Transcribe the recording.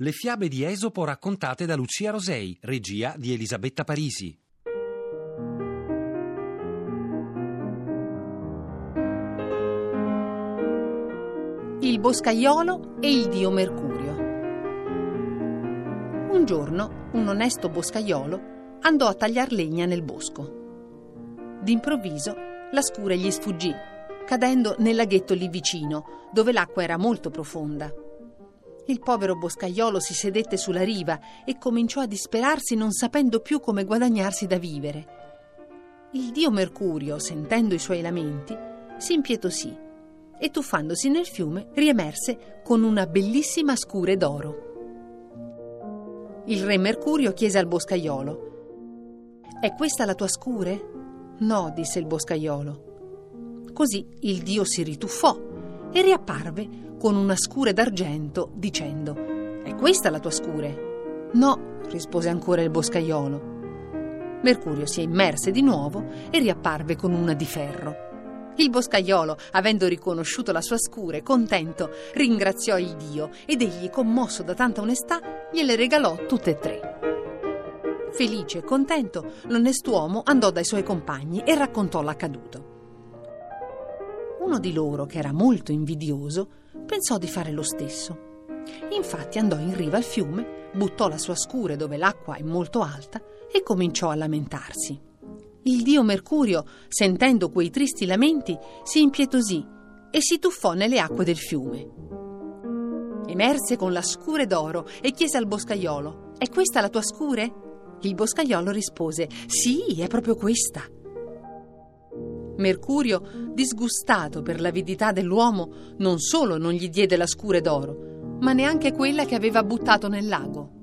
Le fiabe di Esopo raccontate da Lucia Rosei, regia di Elisabetta Parisi. Il boscaiolo e il dio Mercurio. Un giorno un onesto boscaiolo andò a tagliar legna nel bosco. D'improvviso la scura gli sfuggì, cadendo nel laghetto lì vicino, dove l'acqua era molto profonda. Il povero boscaiolo si sedette sulla riva e cominciò a disperarsi non sapendo più come guadagnarsi da vivere. Il dio Mercurio, sentendo i suoi lamenti, si impietosì e tuffandosi nel fiume riemerse con una bellissima scure d'oro. Il re Mercurio chiese al boscaiolo: È questa la tua scure? No, disse il boscaiolo. Così il dio si rituffò e riapparve con una scure d'argento dicendo È questa la tua scure? No, rispose ancora il boscaiolo. Mercurio si immerse di nuovo e riapparve con una di ferro. Il boscaiolo, avendo riconosciuto la sua scure, contento, ringraziò il dio ed egli, commosso da tanta onestà, gliele regalò tutte e tre. Felice e contento, l'onest'uomo andò dai suoi compagni e raccontò l'accaduto. Uno di loro, che era molto invidioso, pensò di fare lo stesso. Infatti andò in riva al fiume, buttò la sua scure dove l'acqua è molto alta e cominciò a lamentarsi. Il dio Mercurio, sentendo quei tristi lamenti, si impietosì e si tuffò nelle acque del fiume. Emerse con la scure d'oro e chiese al boscaiolo: È questa la tua scure? Il boscaiolo rispose: Sì, è proprio questa. Mercurio, disgustato per l'avidità dell'uomo, non solo non gli diede la scure d'oro, ma neanche quella che aveva buttato nel lago.